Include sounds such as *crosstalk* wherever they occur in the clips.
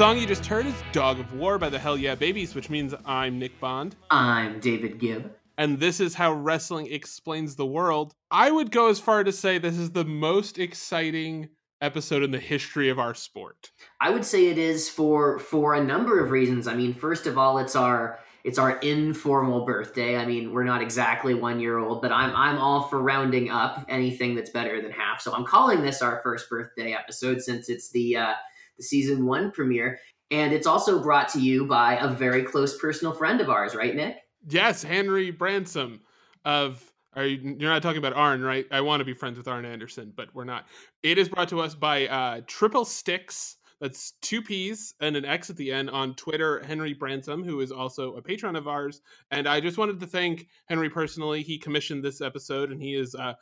song you just heard is Dog of War by the Hell Yeah Babies, which means I'm Nick Bond. I'm David Gibb. And this is how wrestling explains the world. I would go as far to say this is the most exciting episode in the history of our sport. I would say it is for for a number of reasons. I mean, first of all, it's our it's our informal birthday. I mean, we're not exactly one year old, but I'm I'm all for rounding up anything that's better than half. So I'm calling this our first birthday episode since it's the uh, the season one premiere, and it's also brought to you by a very close personal friend of ours, right, Nick? Yes, Henry Bransom of. Are you, you're not talking about Arn, right? I want to be friends with Arn Anderson, but we're not. It is brought to us by uh, Triple Sticks that's two P's and an X at the end on Twitter. Henry Bransom, who is also a patron of ours, and I just wanted to thank Henry personally. He commissioned this episode, and he is uh,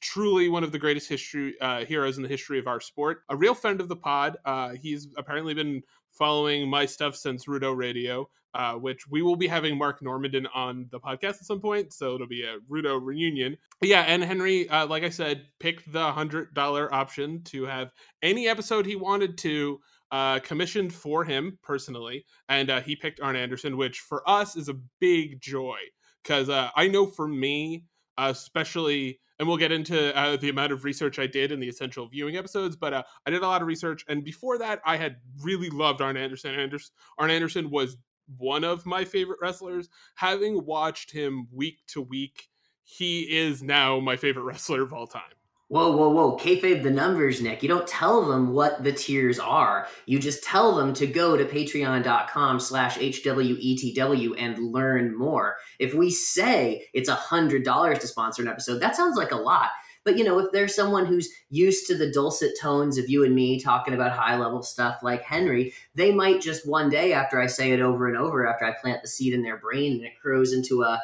truly one of the greatest history uh, heroes in the history of our sport. A real friend of the pod. Uh, he's apparently been following my stuff since Rudo Radio, uh, which we will be having Mark Normandin on the podcast at some point. So it'll be a Rudo reunion. But yeah, and Henry, uh, like I said, picked the hundred dollar option to have any episode he wanted to uh, commissioned for him personally, and uh, he picked Arn Anderson, which for us is a big joy because uh, I know for me, especially and we'll get into uh, the amount of research I did in the essential viewing episodes. But uh, I did a lot of research, and before that, I had really loved Arn Anderson. Anderson. Arn Anderson was one of my favorite wrestlers. Having watched him week to week, he is now my favorite *laughs* wrestler of all time. Whoa, whoa, whoa. Kayfabe the numbers, Nick. You don't tell them what the tiers are. You just tell them to go to patreon.com slash HWETW and learn more. If we say it's a $100 to sponsor an episode, that sounds like a lot. But, you know, if there's someone who's used to the dulcet tones of you and me talking about high level stuff like Henry, they might just one day after I say it over and over, after I plant the seed in their brain and it grows into a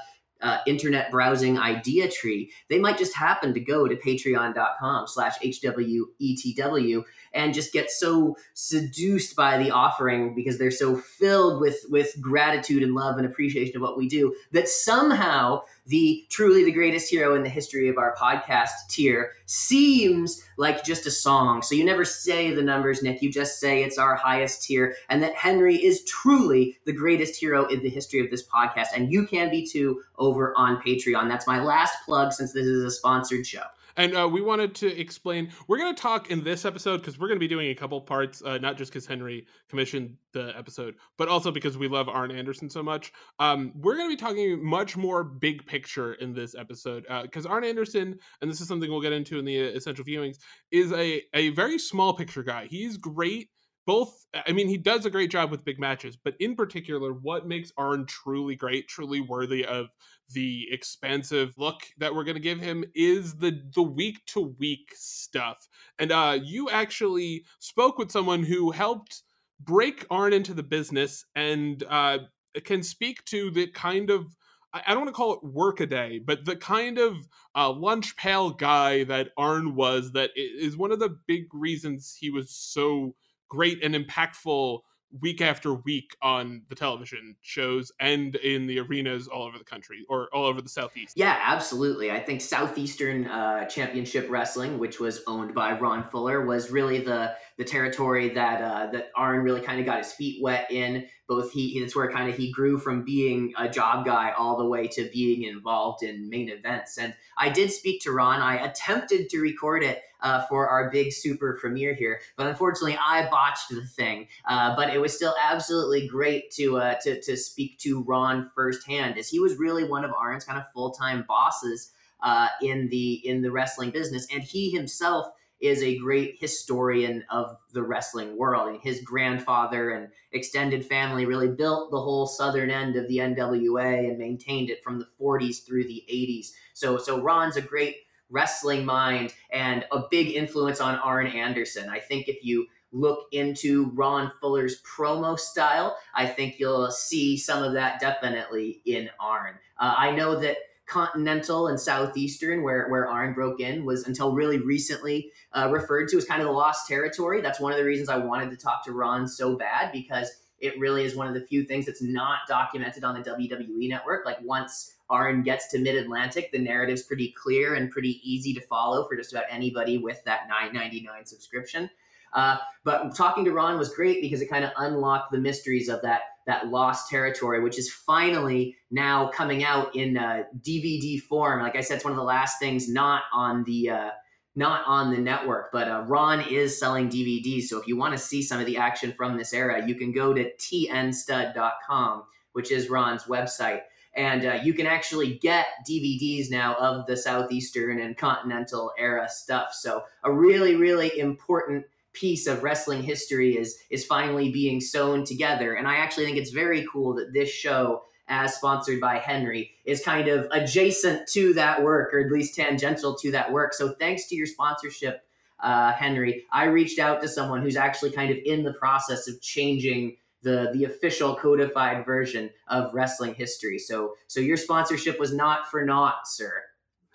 uh, internet browsing idea tree, they might just happen to go to patreon.com slash HWETW and just get so seduced by the offering because they're so filled with, with gratitude and love and appreciation of what we do that somehow the truly the greatest hero in the history of our podcast tier seems like just a song. So you never say the numbers, Nick. You just say it's our highest tier and that Henry is truly the greatest hero in the history of this podcast. And you can be too over on Patreon. That's my last plug since this is a sponsored show. And uh, we wanted to explain. We're going to talk in this episode because we're going to be doing a couple parts, uh, not just because Henry commissioned the episode, but also because we love Arn Anderson so much. Um, we're going to be talking much more big picture in this episode because uh, Arn Anderson, and this is something we'll get into in the essential viewings, is a a very small picture guy. He's great both i mean he does a great job with big matches but in particular what makes arn truly great truly worthy of the expansive look that we're going to give him is the the week to week stuff. And uh you actually spoke with someone who helped break arn into the business and uh can speak to the kind of I don't want to call it work a day, but the kind of uh, lunch pail guy that Arn was, that is one of the big reasons he was so great and impactful week after week on the television shows and in the arenas all over the country or all over the southeast. Yeah absolutely. I think southeastern uh, championship wrestling which was owned by ron fuller was really the the territory that uh, that arn really kind of got his feet wet in both he that's where kind of he grew from being a job guy all the way to being involved in main events and i did speak to ron i attempted to record it uh, for our big super premiere here. But unfortunately, I botched the thing. Uh, but it was still absolutely great to, uh, to to speak to Ron firsthand, as he was really one of Arn's kind of full time bosses uh, in the in the wrestling business, and he himself is a great historian of the wrestling world. His grandfather and extended family really built the whole southern end of the NWA and maintained it from the 40s through the 80s. So so Ron's a great wrestling mind and a big influence on Arn Anderson. I think if you look into Ron Fuller's promo style, I think you'll see some of that definitely in Arn. Uh, I know that Continental and Southeastern, where, where Arn broke in, was until really recently uh, referred to as kind of the lost territory. That's one of the reasons I wanted to talk to Ron so bad because it really is one of the few things that's not documented on the WWE network. Like once Arn gets to Mid Atlantic, the narrative's pretty clear and pretty easy to follow for just about anybody with that 9.99 subscription. Uh, but talking to Ron was great because it kind of unlocked the mysteries of that that lost territory, which is finally now coming out in uh, DVD form. Like I said, it's one of the last things not on the uh, not on the network, but uh, Ron is selling DVDs. So if you want to see some of the action from this era, you can go to tnstud.com, which is Ron's website. And uh, you can actually get DVDs now of the Southeastern and Continental era stuff. So a really, really important piece of wrestling history is is finally being sewn together. And I actually think it's very cool that this show as sponsored by Henry, is kind of adjacent to that work, or at least tangential to that work. So thanks to your sponsorship, uh, Henry, I reached out to someone who's actually kind of in the process of changing the the official codified version of wrestling history. So so your sponsorship was not for naught, sir.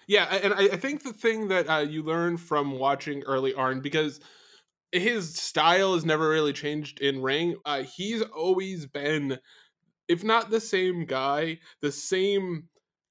Yeah, and I, I think the thing that uh, you learn from watching early Arn because his style has never really changed in ring. Uh, he's always been if not the same guy, the same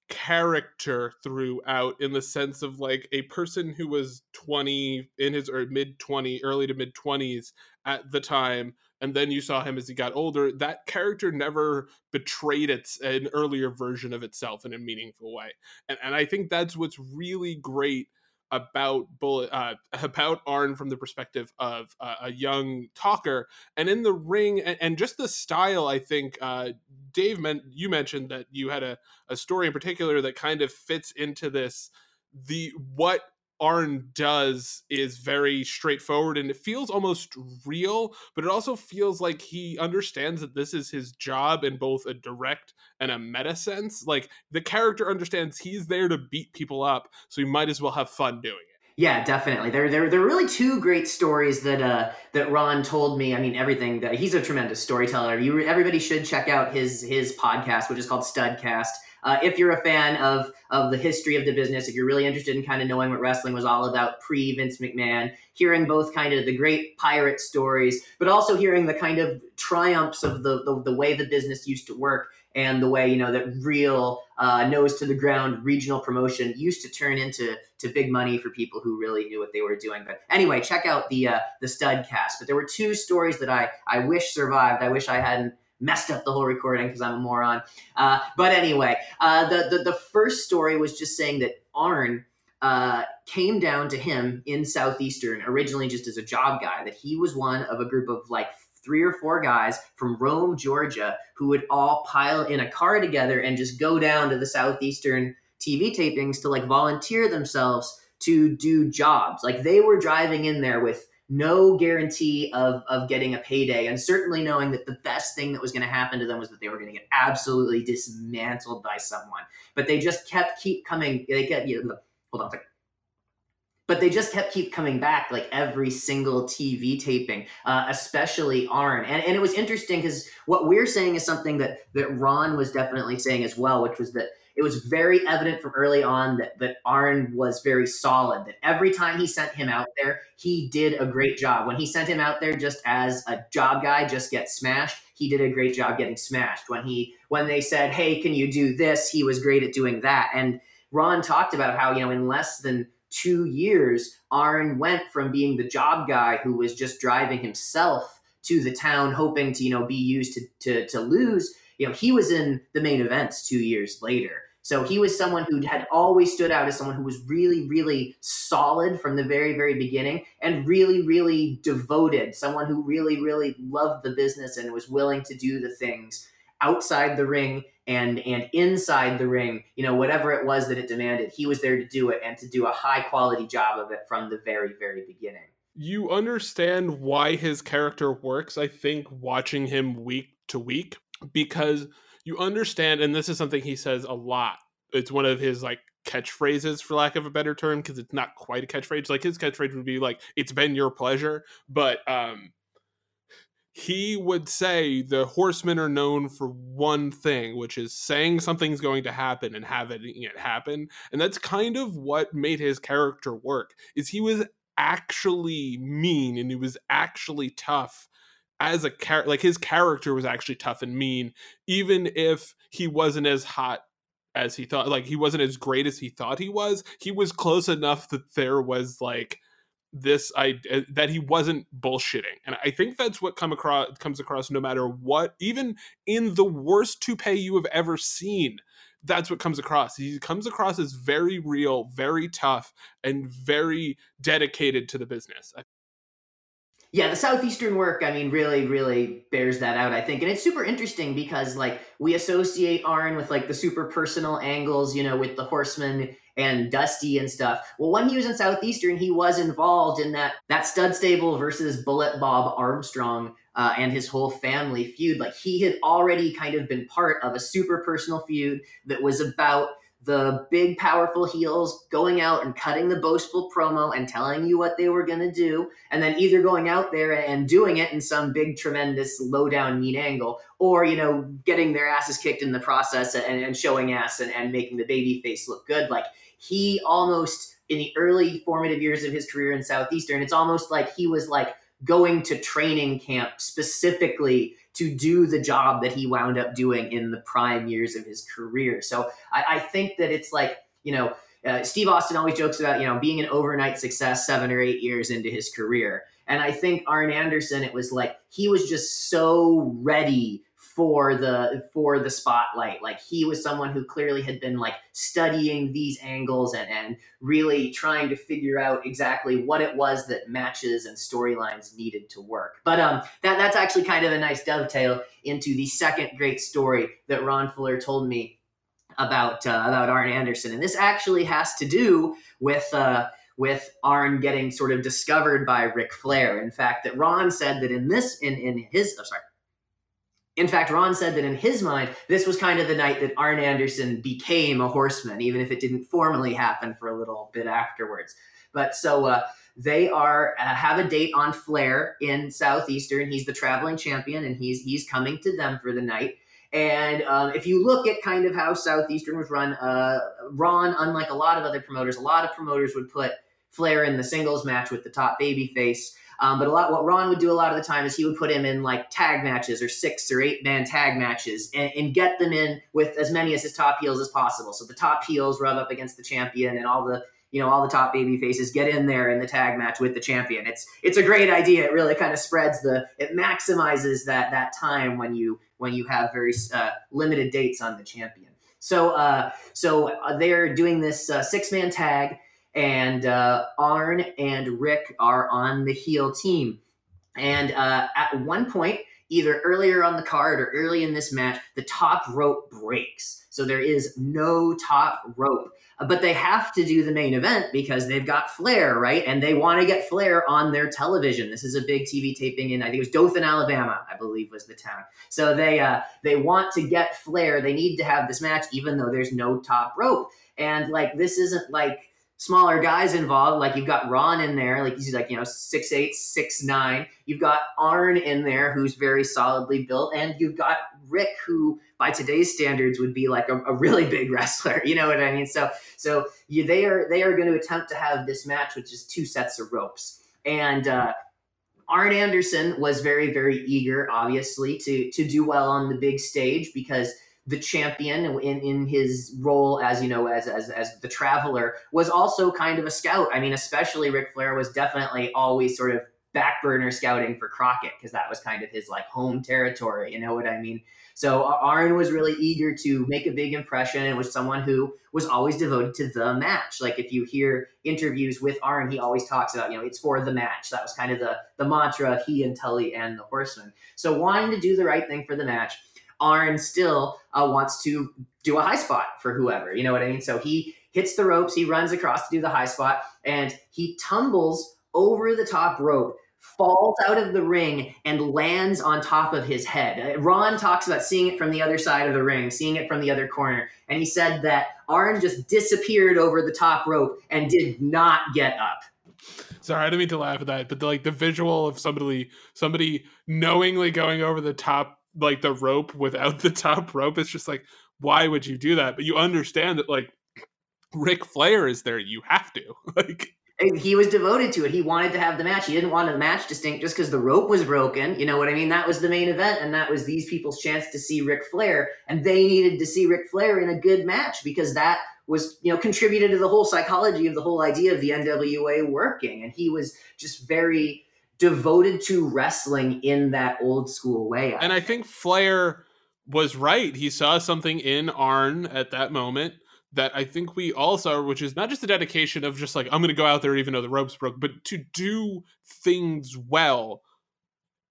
character throughout in the sense of like a person who was 20 in his mid 20 early to mid 20s at the time and then you saw him as he got older that character never betrayed its an earlier version of itself in a meaningful way and, and i think that's what's really great about bullet uh, about Arn from the perspective of uh, a young talker, and in the ring, and, and just the style. I think uh, Dave meant you mentioned that you had a, a story in particular that kind of fits into this. The what Arn does is very straightforward and it feels almost real, but it also feels like he understands that this is his job in both a direct and a meta sense. Like the character understands he's there to beat people up, so he might as well have fun doing it. Yeah, definitely. There, there, there are really two great stories that uh, that Ron told me. I mean, everything that he's a tremendous storyteller. You, everybody should check out his his podcast, which is called Studcast. Uh, if you're a fan of of the history of the business, if you're really interested in kind of knowing what wrestling was all about pre Vince McMahon, hearing both kind of the great pirate stories, but also hearing the kind of triumphs of the the, the way the business used to work and the way you know that real uh, nose to the ground regional promotion used to turn into to big money for people who really knew what they were doing. But anyway, check out the uh, the Studcast. But there were two stories that I I wish survived. I wish I hadn't messed up the whole recording because I'm a moron. Uh, but anyway, uh, the, the, the first story was just saying that Arn uh, came down to him in Southeastern originally just as a job guy. That he was one of a group of like three or four guys from Rome, Georgia, who would all pile in a car together and just go down to the Southeastern TV tapings to like volunteer themselves to do jobs. Like they were driving in there with no guarantee of of getting a payday, and certainly knowing that the best thing that was going to happen to them was that they were going to get absolutely dismantled by someone. But they just kept keep coming. They get you know, hold on. But they just kept keep coming back like every single TV taping, uh, especially Arn. And, and it was interesting because what we're saying is something that that Ron was definitely saying as well, which was that it was very evident from early on that, that Arn was very solid, that every time he sent him out there, he did a great job. When he sent him out there just as a job guy, just get smashed, he did a great job getting smashed. When he when they said, Hey, can you do this? He was great at doing that. And Ron talked about how, you know, in less than two years, Arn went from being the job guy who was just driving himself to the town hoping to, you know, be used to to, to lose. You know, he was in the main events two years later. So he was someone who had always stood out as someone who was really, really solid from the very, very beginning and really, really devoted, someone who really, really loved the business and was willing to do the things outside the ring and and inside the ring, you know, whatever it was that it demanded, he was there to do it and to do a high quality job of it from the very, very beginning. You understand why his character works, I think, watching him week to week, because you understand, and this is something he says a lot. It's one of his like catchphrases, for lack of a better term, because it's not quite a catchphrase. Like his catchphrase would be like, "It's been your pleasure," but um, he would say the horsemen are known for one thing, which is saying something's going to happen and having it happen. And that's kind of what made his character work. Is he was actually mean and he was actually tough as a character, like his character was actually tough and mean, even if he wasn't as hot as he thought. Like he wasn't as great as he thought he was. He was close enough that there was like this I uh, that he wasn't bullshitting, and I think that's what come across comes across no matter what, even in the worst toupee you have ever seen. That's what comes across. He comes across as very real, very tough, and very dedicated to the business. Yeah, the southeastern work, I mean, really, really bears that out, I think. And it's super interesting because, like, we associate Arn with, like, the super personal angles, you know, with the horseman and Dusty and stuff. Well, when he was in Southeastern, he was involved in that that stud stable versus Bullet Bob Armstrong uh, and his whole family feud. Like he had already kind of been part of a super personal feud that was about the big powerful heels going out and cutting the boastful promo and telling you what they were going to do and then either going out there and doing it in some big tremendous low down mean angle or you know getting their asses kicked in the process and, and showing ass and, and making the baby face look good. Like he almost in the early formative years of his career in Southeastern, it's almost like he was like going to training camp specifically to do the job that he wound up doing in the prime years of his career. So I, I think that it's like, you know, uh, Steve Austin always jokes about, you know, being an overnight success seven or eight years into his career. And I think Arn Anderson, it was like he was just so ready for the for the spotlight. Like he was someone who clearly had been like studying these angles and and really trying to figure out exactly what it was that matches and storylines needed to work. But um that that's actually kind of a nice dovetail into the second great story that ron fuller told me about uh, about arn anderson. And this actually has to do with uh with Arn getting sort of discovered by Ric Flair. In fact, that Ron said that in this, in in his, sorry, in fact, Ron said that in his mind, this was kind of the night that Arn Anderson became a horseman, even if it didn't formally happen for a little bit afterwards. But so uh, they are uh, have a date on Flair in Southeastern. He's the traveling champion, and he's he's coming to them for the night. And um, if you look at kind of how Southeastern was run, uh, Ron, unlike a lot of other promoters, a lot of promoters would put Flair in the singles match with the top baby face um, but a lot, what Ron would do a lot of the time is he would put him in like tag matches or six or eight man tag matches and, and get them in with as many as his top heels as possible. So the top heels rub up against the champion and all the you know all the top baby faces get in there in the tag match with the champion. It's it's a great idea. It really kind of spreads the it maximizes that that time when you when you have very uh, limited dates on the champion. So uh so uh, they're doing this uh, six man tag and uh, Arn and Ric are on the heel team. And uh, at one point, either earlier on the card or early in this match, the top rope breaks. So there is no top rope. But they have to do the main event because they've got Flair, right? And they want to get Flair on their television. This is a big TV taping in, I think it was Dothan, Alabama, I believe was the town. So they uh, they want to get Flair. They need to have this match, even though there's no top rope. And like this isn't like smaller guys involved. Like you've got Ron in there, like he's like you know six eight, six nine. You've got Arn in there, who's very solidly built, and you've got Ric, who by today's standards would be like a, a really *laughs* big wrestler. You know what I mean? So so you, they are they are going to attempt to have this match with just two sets of ropes, and. uh Arn Anderson was very, very eager, obviously, to to do well on the big stage because the champion in, in his role as you know as, as as the traveler was also kind of a scout i mean especially Ric flair was definitely always sort of back burner scouting for crockett because that was kind of his like home territory you know what i mean so Arn was really eager to make a big impression and was someone who was always devoted to the match. Like if you hear interviews with Arn, he always talks about, you know, it's for the match. That was kind of the, the mantra of he and Tully and the Horseman. So wanting to do the right thing for the match, Arn still uh, wants to do a high spot for whoever. You know what I mean? So he hits the ropes, he runs across to do the high spot, and he tumbles over the top rope, falls out of the ring, and lands on top of his head. Uh, Ron talks about seeing it from the other side of the ring, seeing it from the other corner, and he said that Arn just disappeared over the top rope and did not get up. Sorry, I didn't mean to laugh at that, but the, like the visual of somebody somebody knowingly going over the top like the rope without the top rope. It's just like, why would you do that? But you understand that like Ric Flair is there, you have to. *laughs* Like he was devoted to it. He wanted to have the match. He didn't want the match distinct just because the rope was broken. You know what I mean? That was the main event, and that was these people's chance to see Ric Flair, and they needed to see Ric Flair in a good match because that was you know contributed to the whole psychology of the whole idea of the NWA working, and he was just very devoted to wrestling in that old school way. I and think. I think Flair was right. He saw something in Arn at that moment that I think we all saw, which is not just the dedication of just like, I'm going to go out there even though the ropes broke, but to do things well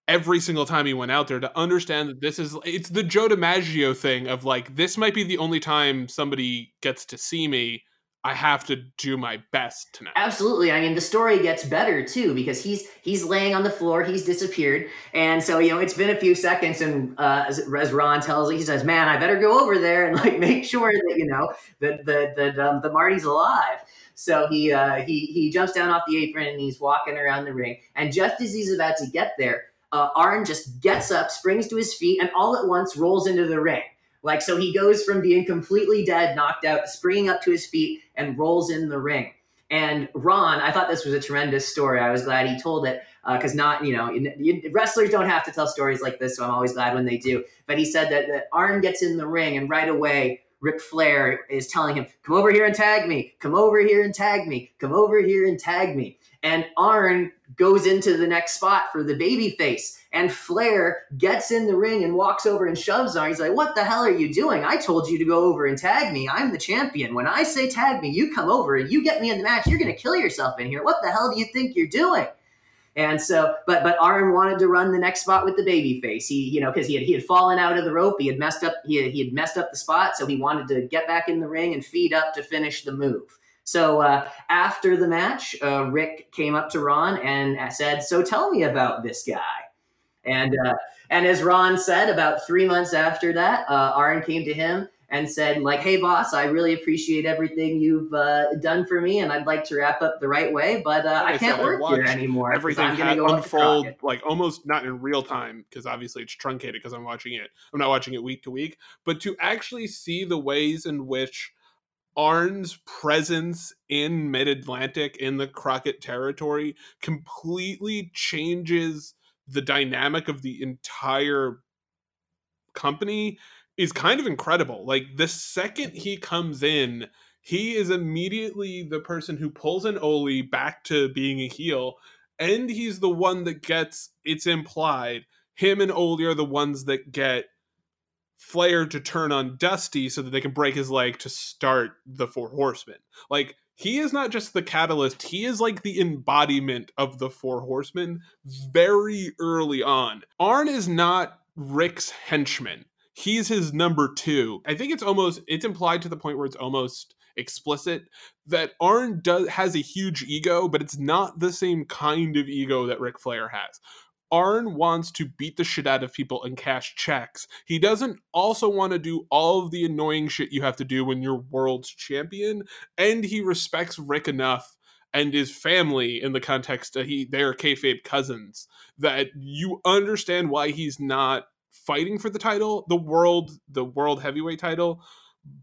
every single time he went out there to understand that this is it's the Joe DiMaggio thing of like this might be the only time somebody gets to see me. I have to do my best tonight. Absolutely. I mean, the story gets better too because he's he's laying on the floor, he's disappeared, and so you know it's been a few seconds, and uh, as, as Ron tells, he says, "Man, I better go over there and like *laughs* make sure that you know that that that um, the Marty's alive." So he uh, he he jumps down off the apron and he's walking around the ring, and just as he's about to get there, uh, Arn just gets up, springs to his feet, and all at once rolls into the ring. Like, so he goes from being completely dead, knocked out, springing up to his feet, and rolls in the ring. And Ron, I thought this was a tremendous story. I was glad he told it because uh, not, you know, you, wrestlers don't have to tell stories like this, so I'm always glad when they do. But he said that, that Arn gets in the ring, and right away, Ric Flair is telling him, Come over here and tag me. Come over here and tag me. Come over here and tag me. And Arn goes into the next spot for the baby face. And Flair gets in the ring and walks over and shoves Arn. He's like, What the hell are you doing? I told you to go over and tag me. I'm the champion. When I say tag me, you come over and you get me in the match. You're going to kill yourself in here. What the hell do you think you're doing? And so, but but Arn wanted to run the next spot with the baby face. He, you know, because he had he had fallen out of the rope. He had messed up. He had, he had messed up the spot. So he wanted to get back in the ring and feed up to finish the move. So uh, after the match, uh, Ric came up to Ron and said, "So tell me about this guy." And uh, and as Ron said, about three months after that, uh, Arn came to him and said like hey boss i really appreciate everything you've uh, done for me and i'd like to wrap up the right way but uh, i can't work here anymore everything had go unfold like almost not in real time because obviously it's truncated because i'm watching it. I'm not watching it week to week. But to actually see the ways in which Arn's presence in Mid Atlantic in the Crockett territory completely changes the dynamic of the entire company is kind of incredible. Like the second he comes in, he is immediately the person who pulls an Ole back to being a heel, and he's the one that gets it's implied him and Ole are the ones that get Flair to turn on Dusty so that they can break his leg to start the Four Horsemen. Like he is not just the catalyst, he is like the embodiment of the Four Horsemen very early on. Arn is not Ric's henchman he's his number two. I think it's almost it's implied to the point where it's almost explicit that Arn does has a huge ego, but it's not the same kind of ego that Ric Flair has. Arn wants to beat the shit out of people and cash checks. He doesn't also want to do all of the annoying shit you have to do when you're world's champion, and he respects Ric enough and his family in the context that he they are kayfabe cousins that you understand why he's not fighting for the title, the world, the world heavyweight title,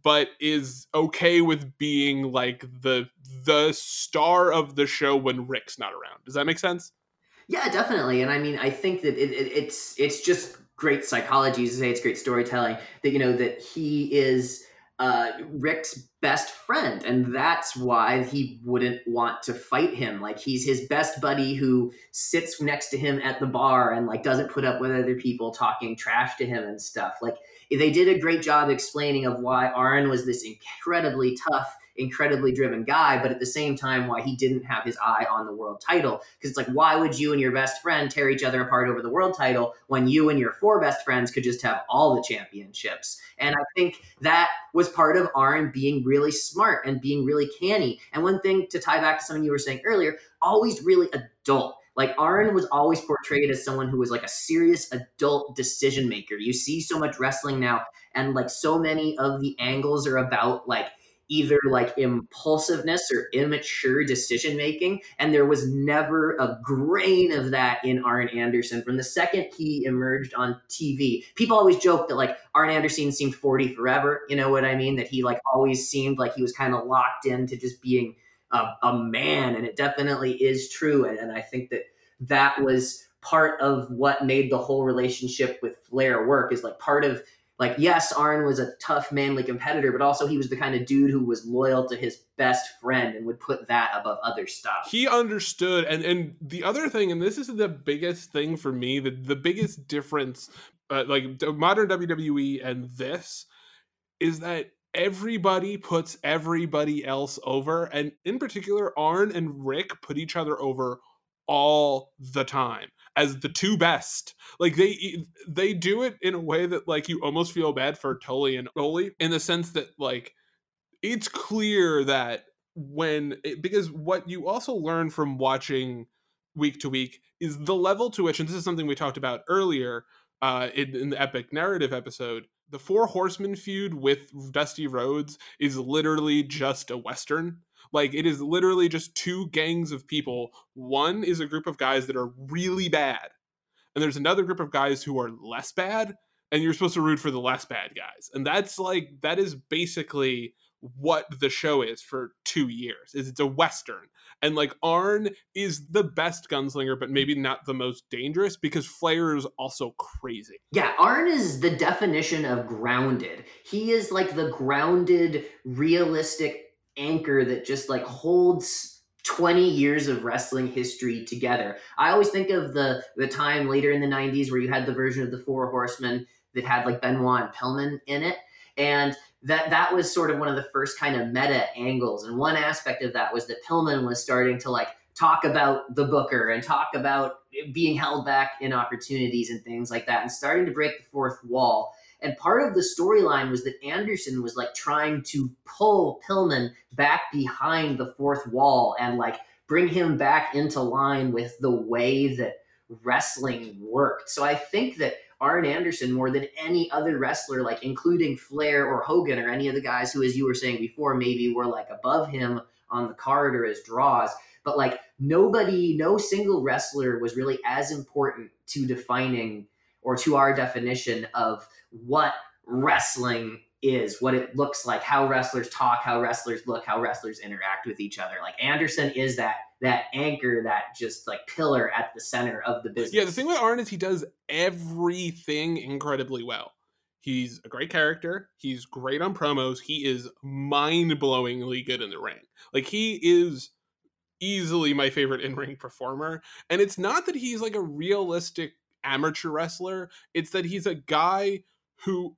but is okay with being like the the star of the show when Ric's not around. Does that make sense? Yeah, definitely. And I mean, I think that it, it, it's it's just great psychology to say it's great storytelling that you know that he is uh, Ric's best friend, and that's why he wouldn't want to fight him. Like he's his best buddy who sits next to him at the bar and like doesn't put up with other people talking trash to him and stuff. Like they did a great job explaining of why Arn was this incredibly tough incredibly driven guy, but at the same time, why he didn't have his eye on the world title. Because it's like, why would you and your best friend tear each other apart over the world title when you and your four best friends could just have all the championships? And I think that was part of Arn being really smart and being really canny. And one thing to tie back to something you were saying earlier, always really adult. Like Arn was always portrayed as someone who was like a serious adult decision maker. You see so much wrestling now, and like so many of the angles are about like either like impulsiveness or immature decision making. And there was never a grain of that in Arn Anderson from the second he emerged on TV. People always joke that like Arn Anderson seemed 40 forever. You know what I mean? That he like always seemed like he was kind of locked into just being a, a, man. And it definitely is true. And, and I think that that was part of what made the whole relationship with Flair work is like part of like yes, Arn was a tough, manly competitor, but also he was the kind of dude who was loyal to his best friend and would put that above other stuff. He understood, and and the other thing, and this is the biggest thing for me, the the biggest difference, uh, like modern WWE and this, is that everybody puts everybody else over, and in particular, Arn and Ric put each other over all the time as the two best. Like they they do it in a way that like you almost feel bad for Tully and Ole in the sense that like it's clear that when it, because what you also learn from watching week to week is the level to which and this is something we talked about earlier uh, in, in the epic narrative episode the four horsemen feud with dusty rhodes is literally just a western like it is literally just two gangs of people. One is a group of guys that are really bad, and there's another group of guys who are less bad, and you're supposed to root for the less bad guys. And that's like that is basically what the show is for two years is it's a western and like arn is the best gunslinger but maybe not the most dangerous because flair is also crazy yeah arn is the definition of grounded he is like the grounded realistic anchor that just like holds 20 years of wrestling history together. I always think of the the time later in the 90s where you had the version of the Four Horsemen that had like Benoit and Pillman in it. And that that was sort of one of the first kind of meta angles. And one aspect of that was that Pillman was starting to like talk about the booker and talk about being held back in opportunities and things like that and starting to break the fourth wall. And part of the storyline was that Anderson was like trying to pull Pillman back behind the fourth wall and like bring him back into line with the way that wrestling worked. So I think that Arn Anderson, more than any other wrestler, like including Flair or Hogan or any of the guys who, as you were saying before, maybe were like above him on the card or as draws, but like nobody, no single wrestler was really as important to defining or to our definition of what wrestling is, what it looks like, how wrestlers talk, how wrestlers look, how wrestlers interact with each other. Like Anderson is that that anchor, that just like pillar at the center of the business. Yeah, the thing with Arn is he does everything incredibly well. He's a great character. He's great on promos. He is mind-blowingly good in the ring. Like he is easily my favorite in-ring performer. And it's not that he's like a realistic amateur wrestler. It's that he's a guy who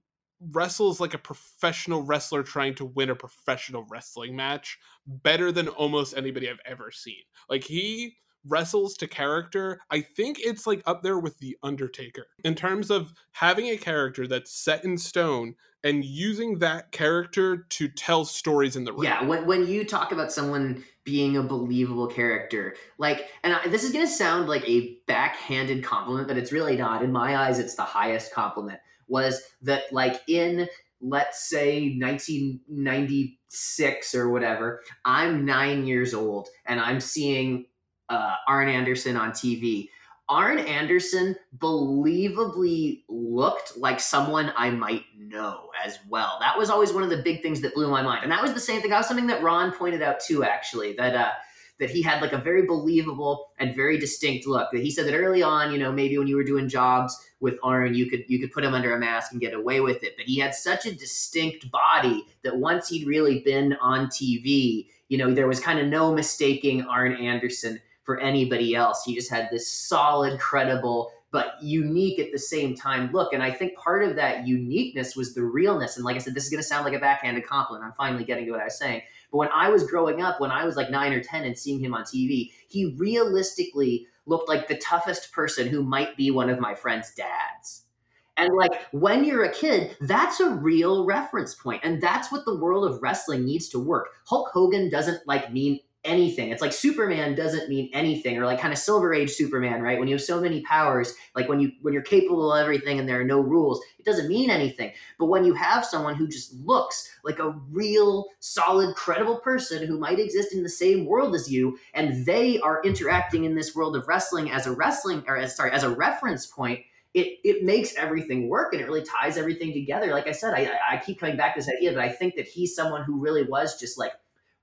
wrestles like a professional wrestler trying to win a professional wrestling match better than almost anybody I've ever seen. Like he wrestles to character. I think it's like up there with The Undertaker in terms of having a character that's set in stone and using that character to tell stories in the ring. Yeah, when, when you talk about someone being a believable character, like, and I, this is going to sound like a backhanded compliment, but it's really not. In my eyes, it's the highest compliment. Was that like in let's say 1996 or whatever, I'm nine years old and I'm seeing uh, Arn Anderson on TV. Arn Anderson believably looked like someone I might know as well. That was always one of the big things that blew my mind. And that was the same thing. That was something that Ron pointed out too, actually, that uh, that he had like a very believable and very distinct look. That he said that early on, you know, maybe when you were doing jobs with Arn, you could you could put him under a mask and get away with it. But he had such a distinct body that once he'd really been on TV, you know, there was kind of no mistaking Arn Anderson for anybody else. He just had this solid, credible, but unique at the same time look. And I think part of that uniqueness was the realness. And like I said, this is going to sound like a backhanded compliment. I'm finally getting to what I was saying. But when I was growing up, when I was like nine or 10 and seeing him on TV, he realistically looked like the toughest person who might be one of my friend's dads. And like when you're a kid, that's a real reference point. And that's what the world of wrestling needs to work. Hulk Hogan doesn't like mean anything. It's like Superman doesn't mean anything, or like kind of Silver Age Superman, right? When you have so many powers, like when you when you're capable of everything and there are no rules, it doesn't mean anything. But when you have someone who just looks like a real, solid, credible person who might exist in the same world as you, and they are interacting in this world of wrestling as a wrestling or as sorry as a reference point. It, it makes everything work and it really ties everything together. Like I said, I, I keep coming back to this idea, but I think that he's someone who really was just like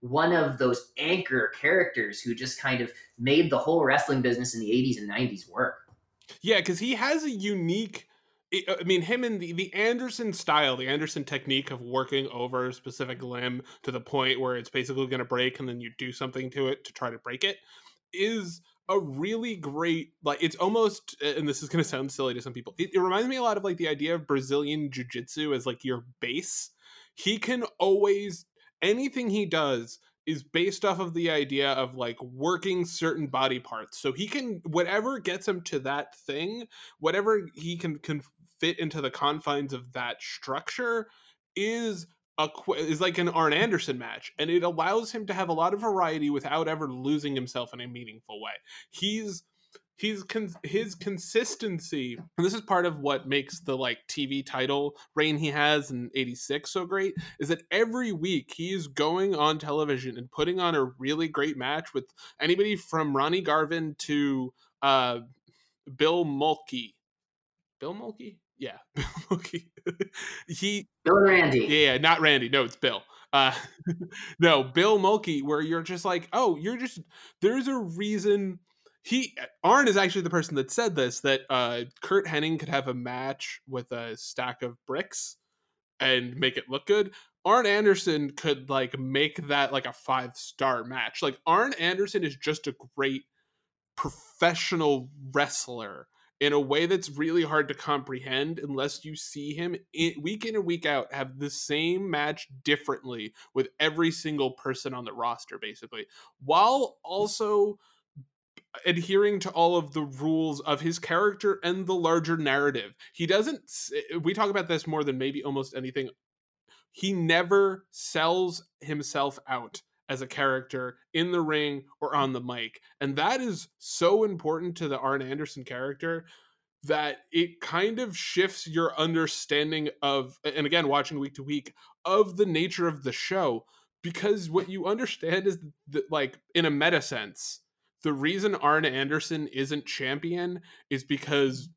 one of those anchor characters who just kind of made the whole wrestling business in the 80s and 90s work. Yeah, because he has a unique uh, I mean, him and the, the Anderson style, the Anderson technique of working over a specific limb to the point where it's basically going to break and then you do something to it to try to break it is a really great, like, it's almost, and this is going to sound silly to some people, it, it reminds me a lot of like the idea of Brazilian Jiu Jitsu as like your base. He can always, anything he does is based off of the idea of like working certain body parts. So he can whatever gets him to that thing, whatever he can can fit into the confines of that structure is a is like an Arn Anderson match, and it allows him to have a lot of variety without ever losing himself in a meaningful way. He's he's con- his consistency and this is part of what makes the like tv title reign he has in 86 so great is that every week he's going on television and putting on a really great match with anybody from ronnie garvin to uh bill mulkey. Bill mulkey? Yeah *laughs* bill mulkey. He bill randy? Yeah not randy no it's bill. Uh *laughs* no bill mulkey where you're just like oh you're just there's a reason he Arn is actually the person that said this that uh, Curt Hennig could have a match with a stack of bricks and make it look good. Arn Anderson could like make that like a five star match. Like Arn Anderson is just a great professional wrestler in a way that's really hard to comprehend unless you see him in, week in and week out have the same match differently with every single person on the roster basically while also adhering to all of the rules of his character and the larger narrative. He doesn't we talk about this more than maybe almost anything. He never sells himself out as a character in the ring or on the mic. And that is so important to the Arn Anderson character that it kind of shifts your understanding of and again watching week to week of the nature of the show because what you understand is that like in a meta sense the reason Arn Anderson isn't champion is because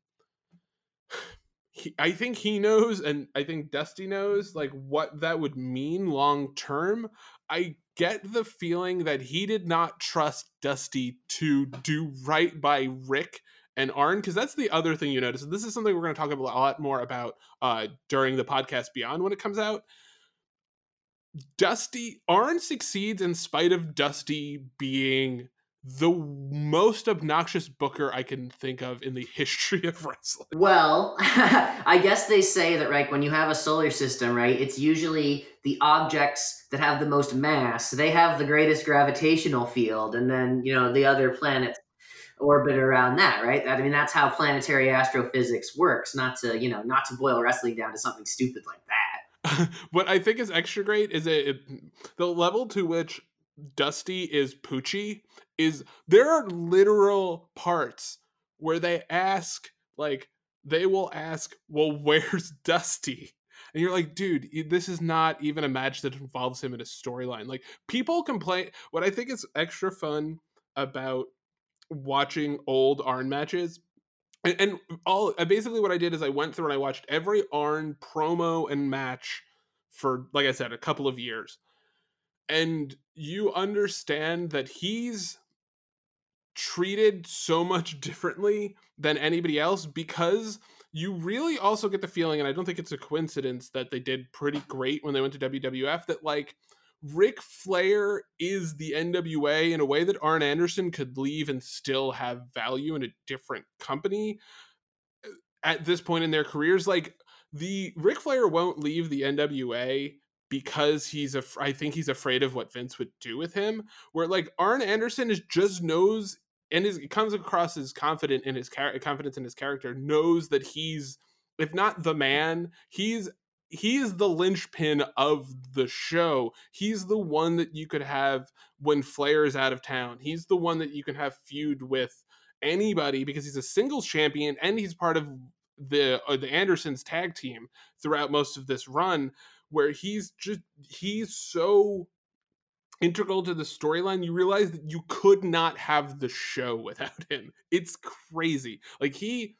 he, I think he knows, and I think Dusty knows, like what that would mean long term. I get the feeling that he did not trust Dusty to do right by Ric and Arn, because that's the other thing you notice. And this is something we're going to talk a lot more about uh, during the podcast Beyond when it comes out. Dusty Arn succeeds in spite of Dusty being the most obnoxious booker I can think of in the *laughs* history of wrestling. Well, *laughs* I guess they say that right when you have a solar system, right, it's usually the objects that have the most mass. They have the greatest gravitational field, and then you know the other planets orbit around that, right? I mean, that's how planetary astrophysics works. Not to you know, not to boil wrestling down to something stupid like that. *laughs* what I think is extra great is it, it, the level to which Dusty is Poochie is there are literal parts where they ask like they will ask, "Well, *laughs* where's Dusty?" And you're like, dude, this is not even a match that involves him in a storyline. Like people complain. What I think is extra fun about watching old Arn matches and, and, all uh, basically what I did is I went through and I watched every Arn promo and match for like I said a couple of years and you understand that he's treated so much *laughs* differently than anybody else because you really also get the feeling and I don't think it's a coincidence that they did pretty great when they went to WWF that like Ric Flair is the NWA in a way that Arn Anderson could leave and still have value in a different company uh, at this point in their careers. Like the Ric Flair won't leave the NWA because he's a I think he's afraid of what Vince would do with him. Where like Arn Anderson is just knows and is comes across as confident in his char- confidence in his character, knows that he's if not the man, he's he is the linchpin of the show. He's the one that you could have when Flair is out of town. He's the one that you can have feud with anybody because he's a singles champion and he's part of the uh, the Andersons tag team throughout most of this run where he's just he's so integral to the storyline you realize that you could not have the show *laughs* without him. It's crazy. Like he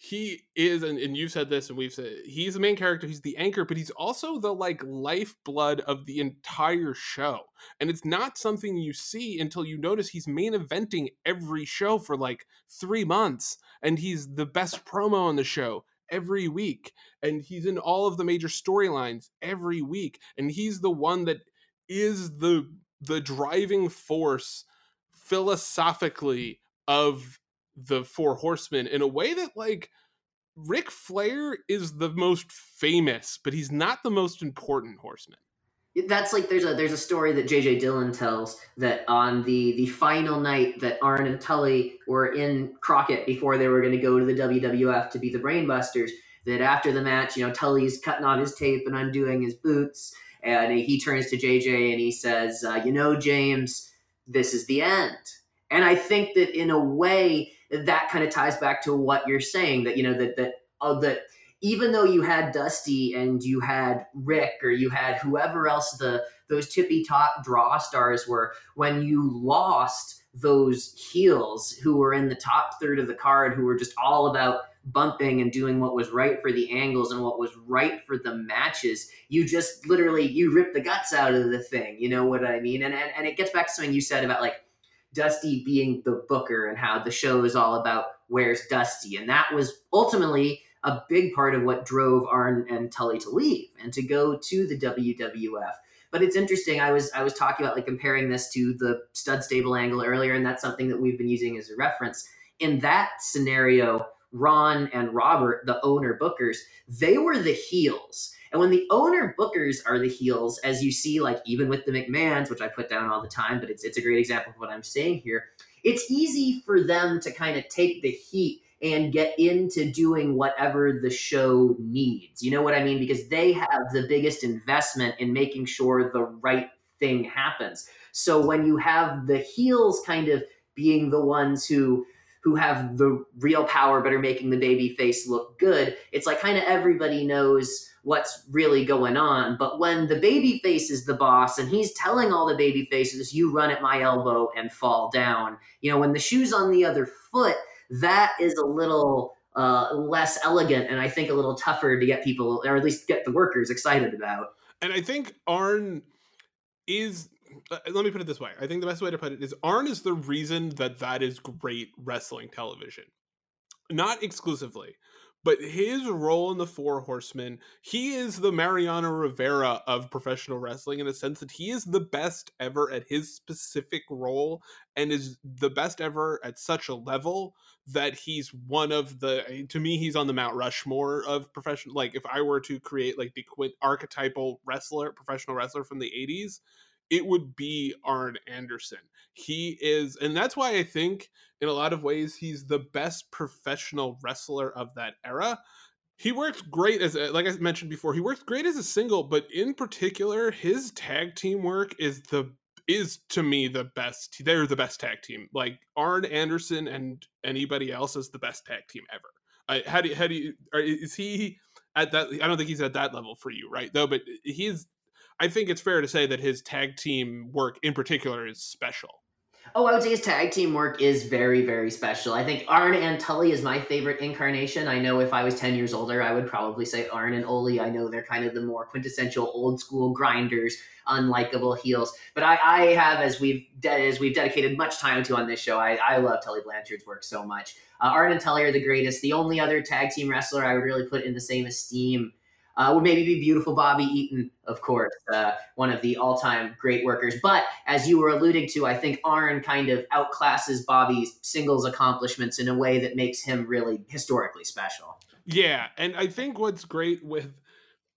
he is and, and you've said this and we've said he's the main character he's the anchor but he's also the like lifeblood of the entire show. And it's not something you see until you notice he's main eventing every show for like three months and he's the best promo on the show every week and he's in all of the major storylines every week and he's the one that is the the driving force philosophically of the four horsemen in a way that like Ric Flair is the most famous, but he's not the most important horseman. That's like there's a there's a story that JJ Dillon tells that on the the final night that Arn and Tully were in Crockett before they were going to go to the WWF to be the Brainbusters. That after the match, you know, Tully's cutting off his tape and undoing his boots, and he turns to JJ and he says, uh, "You know, James, this is the end." And I think that in a way that kind of ties back to what you're saying that you know that that uh, that even though you had Dusty and you had Ric or you had whoever else the those tippy top draw stars were, when you lost those heels who were in the top third of the card, who were just all about bumping and doing what was right for the angles and what was right for the matches, you just literally you rip the guts out of the thing. You know what I mean? And and, and it gets back to something you said about like Dusty being the booker and how the show is all about where's Dusty. And that was ultimately a big part of what drove Arn and Tully to leave and to go to the WWF. But it's interesting. I was I was talking about like comparing this to the stud stable angle earlier, and that's something that we've been using as a reference. In that scenario, Ron and Robert, the owner bookers, they were the heels. And when the owner bookers are the heels, as you see, like even with the McMahons, which I put down all the time, but it's it's a great example of what I'm saying here. It's easy for them to kind of take the heat and get into doing whatever the show needs. You know what I mean? Because they have the biggest investment in making sure the right thing happens. So when you have the heels kind of being the ones who who have the real power but are making the baby face look good, it's like kind of everybody knows what's really going on. But when the baby face is the boss and he's telling all the baby faces, you run at my elbow and fall down. You know, when the shoe's on the other foot, that is a little uh, less elegant and I think a little tougher to get people, or at least get the workers excited about. And I think Arn is. Uh, let me put it this way. I think the best way to put it is Arn is the reason that that is great wrestling television. Not exclusively, but his role in the Four Horsemen, he is the Mariano Rivera of professional wrestling in a sense that he is the best ever at his specific role and is the best ever at such a level that he's one of the to me he's on the Mount Rushmore of professional like if I were to create like the quint archetypal wrestler professional wrestler from the 80s it would be Arn Anderson. He is, and that's why I think in a lot of ways he's the best professional wrestler of that era. He works great as, a, like I mentioned before, he works great as a single, but in particular, his tag team work is the is to me the best. They're the best tag team. Like Arn Anderson and anybody else is the best tag team ever. I, how do you, how do you, is he at that? I don't think he's at that level for you, right? Though, but he's I think it's fair to say that his tag team work in particular is special. Oh, I would say his tag team work is very, very special. I think Arn and Tully is my favorite incarnation. I know if I was 10 years older, I would probably say Arn and Ole. I know they're kind of the more quintessential old school grinders, unlikable heels. But I, I have, as we've de- as we've dedicated much time to on this show, I, I love Tully Blanchard's work so much. Uh, Arn and Tully are the greatest. The only other tag team wrestler I would really put in the same esteem uh, would maybe be beautiful Bobby Eaton, of course, uh, one of the all-time great workers. But as you were alluding to, I think Arn kind of outclasses Bobby's singles accomplishments in a way that makes him really historically special. Yeah, and I think what's great with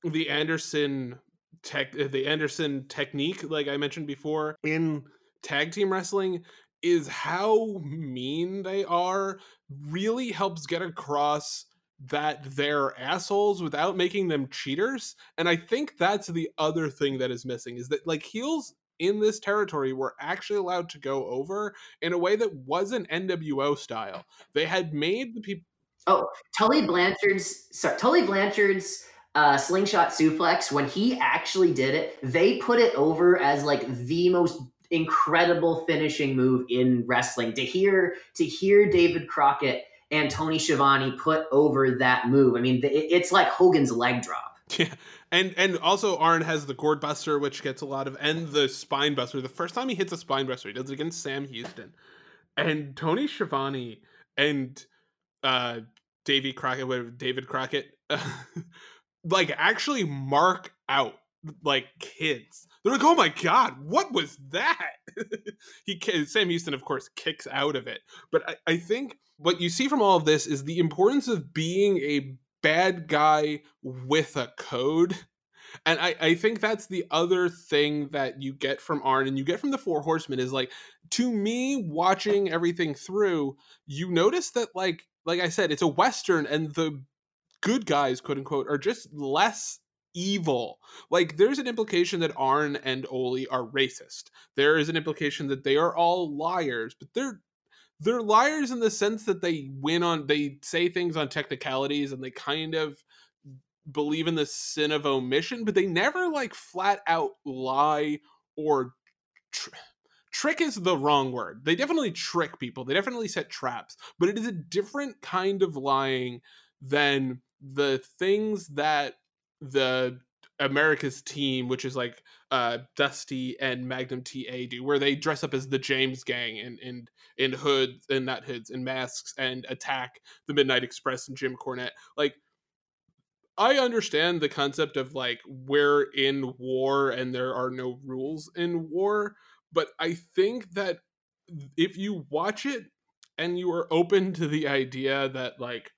the Anderson tech, the Anderson technique, like I mentioned before, in tag team wrestling, is how mean they are. Really helps get across that they're assholes without making them cheaters. And I think that's the other thing that is missing is that like heels in this territory were actually allowed to go over in a way that wasn't NWO style. They had made the people. Oh, Tully Blanchard's sorry, Tully Blanchard's uh, slingshot suplex when he actually did it, they put it over as like the most incredible finishing move in wrestling. To hear to hear David Crockett and Tony Schiavone put over that move. I mean, it's like Hogan's leg drop. Yeah, and and also Arn has the gordbuster, which gets a lot of, and the spine buster. The first time he hits a spine buster, he does it against Sam Houston, and Tony Schiavone and uh, Davy Crockett, David Crockett, *laughs* like actually mark out like kids. They're like, "Oh my god, what was that?" *laughs* he Sam Houston, of course, kicks out of it. But I, I think what you see from all of this is the importance of being a bad guy with a code. And I, I think that's the other thing that you get from Arn and you get from the Four Horsemen is like, to me, watching everything through, you notice that like like I said, it's a Western and the good guys, quote unquote, are just less evil. Like there's an implication that Arn and Ole are racist. There is an implication that they are all liars, but they're they're liars in the sense that they win on they say things on technicalities and they kind of believe in the sin of omission, but they never like flat out lie or tr- trick is the wrong word. They definitely trick people. They definitely set traps, but it is a different kind of lying than the things that the America's team, which is like uh, Dusty and Magnum TA do, where they dress up as the James Gang and in, in hoods and not hoods and masks and attack the Midnight Express and Jim Cornette. Like, I understand the concept of like we're in war and there are no rules in war, but I think that if you watch it and you are open to the idea that like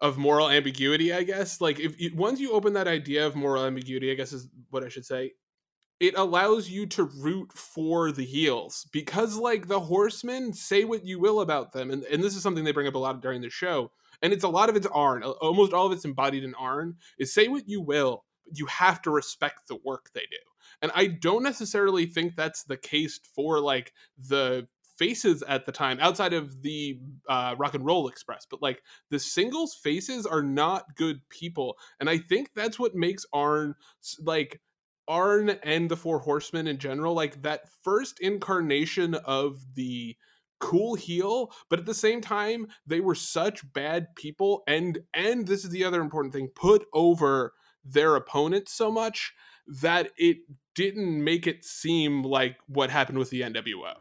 of moral ambiguity, I guess. Like if once you open that idea of moral ambiguity, I guess is what I should say. It allows you to root for the heels because, like, the horsemen say what you will about them, and, and this is something they bring up a lot during the show, and it's a lot of it's Arn, almost all of it's embodied in Arn. Is say what you will, but you have to respect the work they do, and I don't necessarily think that's the case for like the faces at the time outside of the uh, rock and roll express but like the singles faces are not good people and i think that's what makes arn like arn and the four horsemen in general like that first incarnation of the cool heel but at the same time they were such bad people and and this is the other important thing put over their opponents so much that it didn't make it seem like what happened with the nwo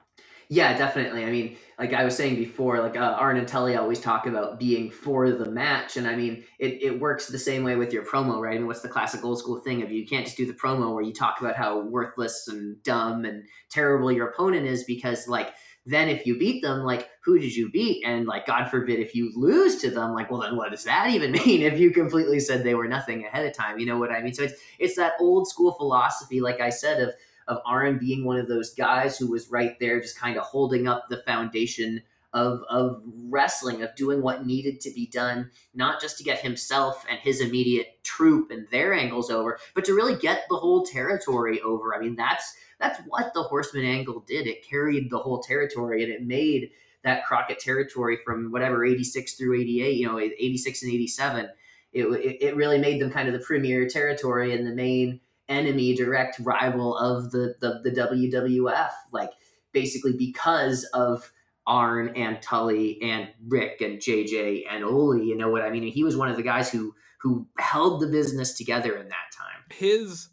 yeah, definitely. I mean, like I was saying before, like uh, Arn and Tully always talk about being for the match, and I mean, it, it works the same way with your promo, right? I mean, what's the classic old school thing of you can't just do the promo where you talk about how worthless and dumb and terrible your opponent is because, like, then if you beat them, like, who did you beat? And like, God forbid, if you lose to them, like, well, then what does that even *laughs* mean? If you completely said they were nothing ahead of time, you know what I mean? So it's it's that old school philosophy, like I said, of of Arn being one of those guys who was right there, just kind of holding up the foundation of of wrestling, of doing what needed to be done, not just to get himself and his immediate troop and their angles over, but to really get the whole territory over. I mean, that's that's what the Horseman angle did. It carried the whole territory and it made that Crockett territory from whatever 86 through 88, you know, 86 and 87. It, it, really made them kind of the premier territory and the main enemy, direct rival of the, the, the WWF, like basically because of Arn and Tully and Ric and JJ and Ole. You know what I mean? He was one of the guys who who held the business together in that time. His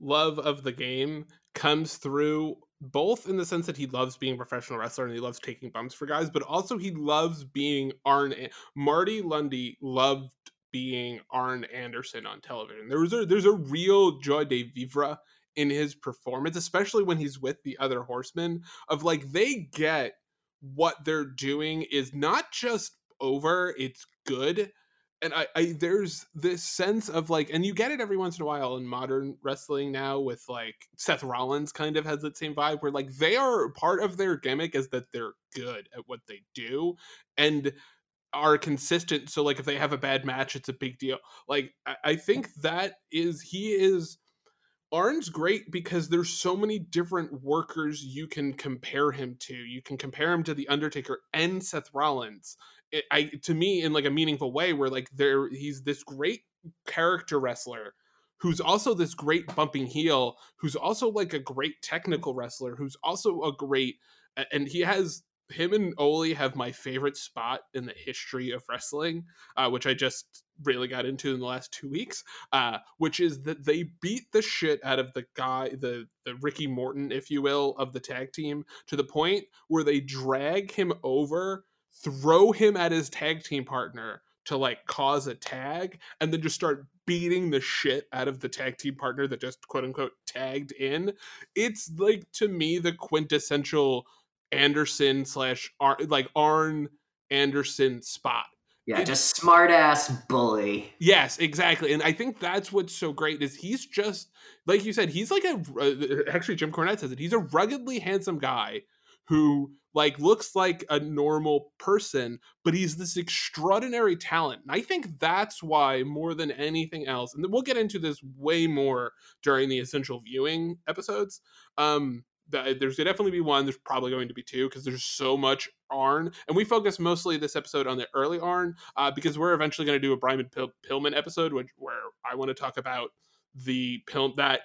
love of the game comes through both in the sense that he loves being a professional wrestler and he loves taking bumps for guys, but also he loves being Arn. Marty Lunde loved being Arn Anderson on television. There was a, there's a real joy de vivre in his performance, especially when he's with the other horsemen. Of like they get what they're doing is not just over; it's good. And I, I there's this sense of like, and you get it every once in a while in modern wrestling now with like Seth Rollins kind of has that same vibe where like they are part of their gimmick is that they're good at what they do, and are consistent. So like if they have a bad match, it's a big deal. Like I, I think that is he is Arn's great because there's so many different workers you can compare him to. You can compare him to the Undertaker and Seth Rollins. I to me in like a meaningful way where like there he's this great character wrestler who's also this great bumping heel who's also like a great technical wrestler who's also a great and he has him and Ole have my favorite spot in the history of wrestling, uh, which I just really got into in the last two weeks, uh, which is that they beat the shit out of the guy, the the Ricky Morton, if you will, of the tag team, to the point where they drag him over throw him at his tag team partner to like cause a tag and then just start beating the shit out of the tag team partner that just quote unquote tagged in. It's like to me the quintessential Anderson slash Ar- like Arn Anderson spot. Yeah, just smart ass bully. Yes, exactly. And I think that's what's so great is he's just like you said, he's like a uh, actually Jim Cornette says it. He's a ruggedly handsome guy who like looks like a normal person, but he's this extraordinary talent. And I think that's why more than anything else, and we'll get into this way more during the essential viewing episodes. Um, there's gonna definitely be one. There's probably going to be two because there's so much Arn, and we focus mostly this episode on the early Arn uh, because we're eventually going to do a Brian Pil- Pillman episode, which, where I want to talk about the Pil- that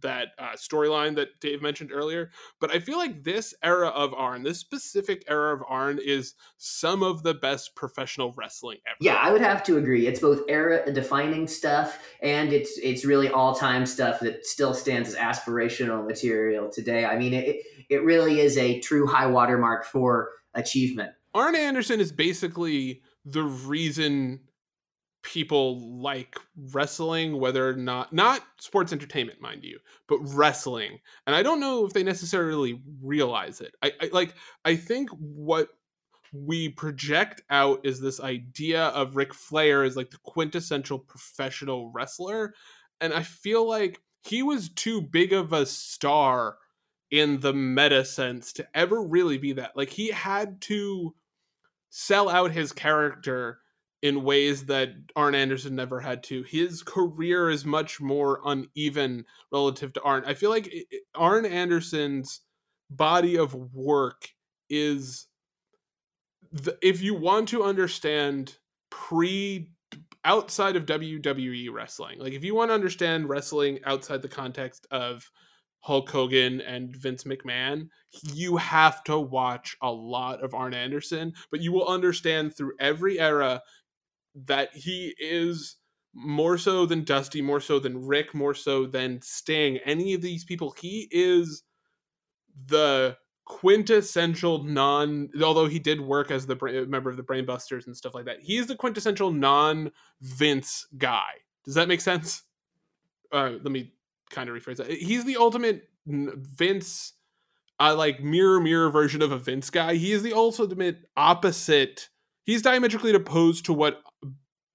that uh, storyline that Dave mentioned earlier. But I feel like this era of Arn, this specific era of Arn, is some of the best professional wrestling ever. Yeah, I would have to agree. It's both era defining stuff and it's it's really all time stuff that still stands as aspirational material today. I mean, it it really is a true high watermark for achievement. Arn Anderson is basically the reason people like wrestling whether or not not sports entertainment mind you but wrestling. And i don't know if they necessarily realize it. I, I like i think what we project out is this idea of Ric Flair as like the quintessential professional wrestler. And i feel like he was too big of a star in the meta sense to ever really be that. Like he had to sell out his character in ways that Arn Anderson never had to. His career is much more uneven relative to Arn. I feel like Arn Anderson's body of work is the, if you want to understand pre outside of WWE wrestling, like if you want to understand wrestling outside the context of Hulk Hogan and Vince McMahon, you have to watch a lot of Arn Anderson, but you will understand through every era that he is more so than Dusty, more so than Ric, more so than Sting, any of these people, he is the quintessential non although he did work as the member of the brainbusters and stuff like that he's the quintessential non vince guy. Does that make sense? Uh, let me kind of rephrase that. He's the ultimate vince uh, like mirror mirror version of a vince guy. He is the ultimate opposite he's diametrically opposed to what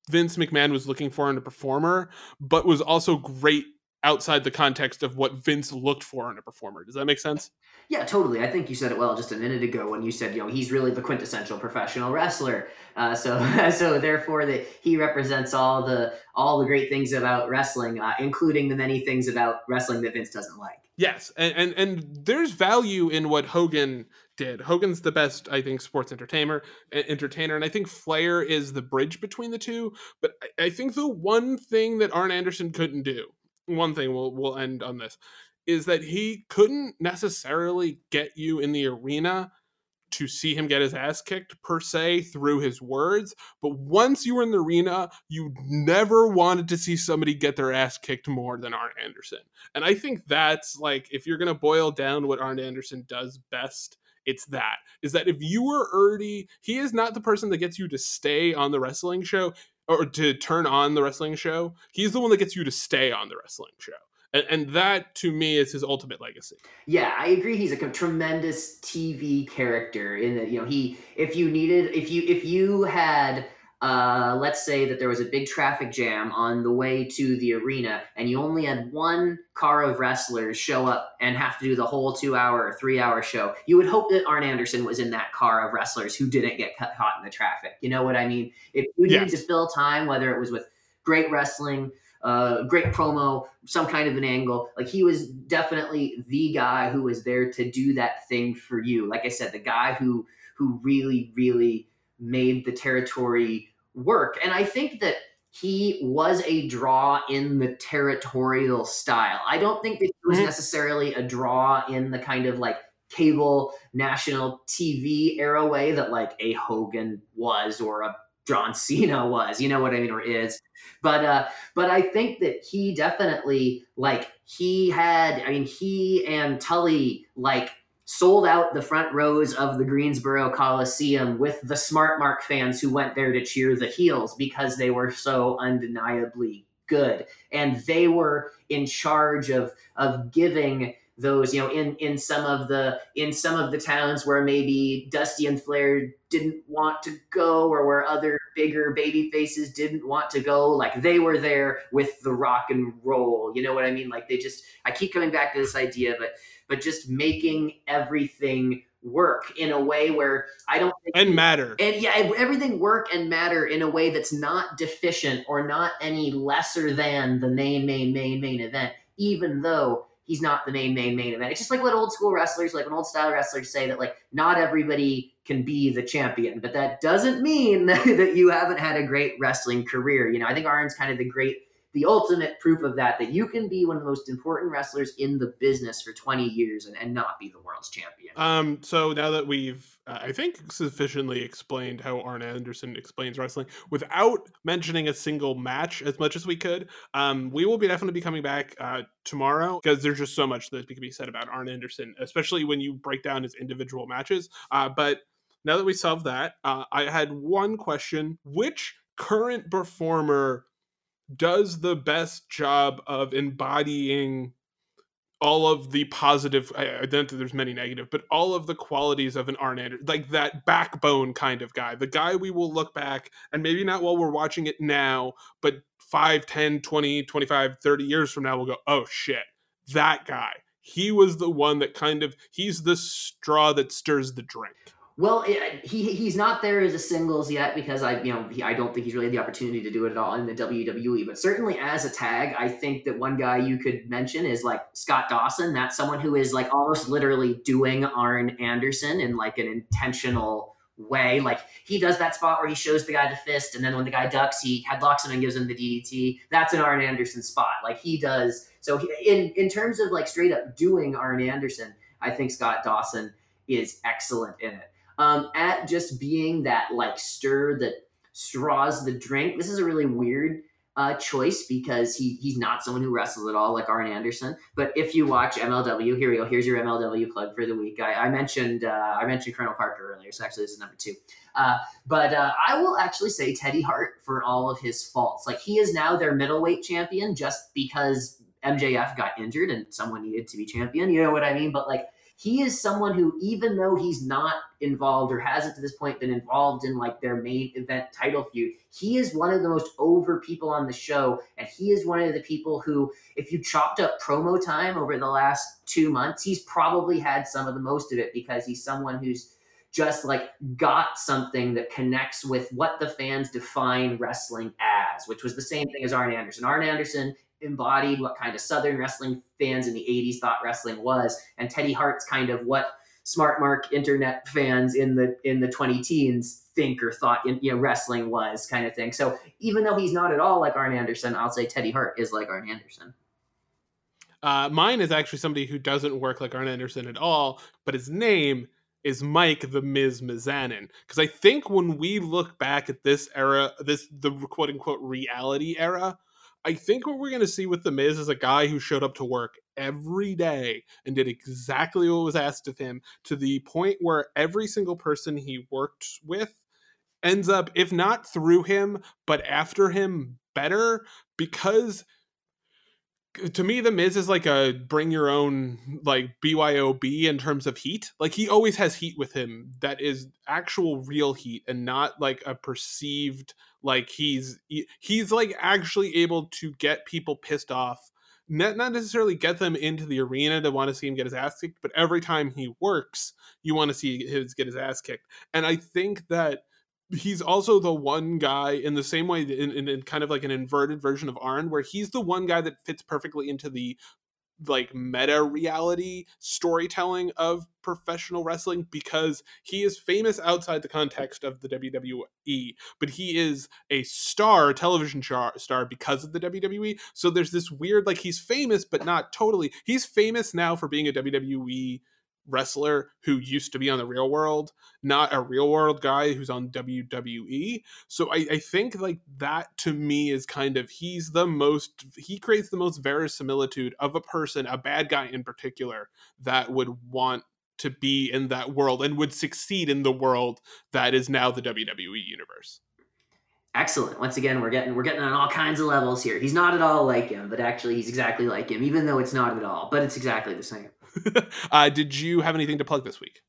Vince McMahon was looking for in a performer, but was also great outside the context of what Vince looked for in a performer. Does that make sense? Yeah, totally. I think you said it well just a minute ago when you said, you know, he's really the quintessential professional wrestler. Uh, so, *laughs* so therefore, that he represents all the all the great things about wrestling, uh, including the many things about wrestling that Vince doesn't like. Yes, and, and and there's value in what Hogan did. Hogan's the best, I think, sports entertainer, entertainer, and I think Flair is the bridge between the two. But I, I think the one thing that Arn Anderson couldn't do, one thing we'll we'll end on this, is that he couldn't necessarily get you in the arena to see him get his ass kicked per se through his words. But once you were in the arena, you never wanted to see somebody get their ass kicked more than Arn Anderson. And I think that's like, if you're to boil down what Arn Anderson does best, it's that is that if you were already, he is not the person that gets you to stay on the wrestling show or to turn on the wrestling show. He's the one that gets you to stay on the wrestling show and, and that to me is his ultimate legacy. Yeah, I agree. He's a tremendous TV character in that you know he if you needed if you if you had uh, let's say that there was a big traffic jam on the way to the arena and you only had one car of wrestlers show up and have to do the whole two hour or three hour show you would hope that arn anderson was in that car of wrestlers who didn't get caught in the traffic you know what i mean if you needed yes. to fill time whether it was with great wrestling uh, great promo, some kind of an angle. Like he was definitely the guy who was there to do that thing for you. Like I said, the guy who who really, really made the territory work. And I think that he was a draw in the territorial style. I don't think that he was mm-hmm. necessarily a draw in the kind of like cable national TV era way that like a Hogan was or a John Cena was, you know what I mean, or is. But uh, but I think that he definitely like he had. I mean, he and Tully like sold out the front rows of the Greensboro Coliseum with the Smart Mark fans who went there to cheer the heels because they were so undeniably good. And they were in charge of of giving those, you know, in in some of the in some of the towns where maybe Dusty and Flair didn't want to go or where other bigger baby faces didn't want to go, like they were there with the rock and roll. You know what I mean? Like they just I keep coming back to this idea, but but just making everything work in a way where I don't and matter and yeah everything work and matter in a way that's not deficient or not any lesser than the main main main main event even though he's not the main main main event. It's just like what old school wrestlers like when old style wrestlers say that like not everybody can be the champion but that doesn't mean that, *laughs* that you haven't had a great wrestling career. You know I think Arn's kind of the great the ultimate proof of that that you can be one of the most important wrestlers in the business for 20 years and, and not be the world's champion. Um so now that we've uh, i think sufficiently explained how arn anderson explains wrestling without mentioning a single match as much as we could um we will be definitely be coming back uh tomorrow because there's just so much that can be said about arn anderson especially when you break down his individual matches. Uh but now that we solved that uh, i had one question. Which current performer does the best job of embodying all of the positive I, I don't think there's many negative but all of the qualities of an Arn Anderson like that backbone kind of guy the guy we will look back and maybe not while we're watching it now but 5 10 20 25 30 years from now we'll go oh shit that guy he was the one that kind of he's the straw that stirs the drink well, it, he he's not there as a singles yet because I you know he, I don't think he's really had the opportunity to do it at all in the WWE. But certainly as a tag, I think that one guy you could mention is like Scott Dawson. That's someone who is like almost literally doing Arn Anderson in like an intentional way. Like he does that spot where he shows the guy the fist, and then when the guy ducks, he headlocks him and gives him the DDT. That's an Arn Anderson spot. Like he does. So he, in in terms of like straight up doing Arn Anderson, I think Scott Dawson is excellent in it um, at just being that like stir that straws the drink. This is a really weird uh, choice because he he's not someone who wrestles at all like Arn Anderson. But if you watch MLW, here we go. Here's your MLW plug for the week. I, I mentioned uh, I mentioned Colonel Parker earlier, so actually this is number two. Uh, but uh, I will actually say Teddy Hart for all of his faults. Like he is now their middleweight champion just because MJF got injured and someone needed to be champion. You know what I mean? But like he is someone who, even though he's not involved or hasn't to this point been involved in like their main event title feud, he is one of the most over people on the show. And he is one of the people who, if you chopped up promo time over the last two months, he's probably had some of the most of it because he's someone who's just like got something that connects with what the fans define wrestling as, which was the same thing as Arn Anderson. Arn Anderson embodied what kind of Southern wrestling fans in the 80s thought wrestling was. And Teddy Hart's kind of what smart mark internet fans in the in the 20 teens think or thought in, you know wrestling was kind of thing. So even though he's not at all like Arn Anderson, I'll say Teddy Hart is like Arn Anderson. Uh, mine is actually somebody who doesn't work like Arn Anderson at all, but his name is Mike the Miz Mizanin. Because I think when we look back at this era, this the quote unquote reality era, I think what we're going to see with The Miz is a guy who showed up to work every day and did exactly what was asked of him to the point where every single person he worked with ends up, if not through him, but after him better because to me the miz is like a bring your own like byob in terms of heat. Like he always has heat with him that is actual real heat and not like a perceived like he's he, he's like actually able to get people pissed off. Not, not necessarily get them into the arena to want to see him get his ass kicked but every time he works you want to see his get his ass kicked. And i think that he's also the one guy in the same way in, in, in, kind of like an inverted version of Arn, where he's the one guy that fits perfectly into the like meta reality storytelling of professional wrestling because he is famous outside the context of the WWE, but he is a star, television star because of the WWE. So there's this weird like he's famous but not totally. He's famous now for being a WWE wrestler who used to be on the real world, not a real world guy who's on WWE. So I, I think like that to me is kind of he's the most he creates the most verisimilitude of a person, a bad guy in particular, that would want to be in that world and would succeed in the world that is now the WWE universe. Excellent. Once again, we're getting we're getting on all kinds of levels here. He's not at all like him, but actually he's exactly like him, even though it's not at all. But it's exactly the same. *laughs* uh, did you have anything to plug this week?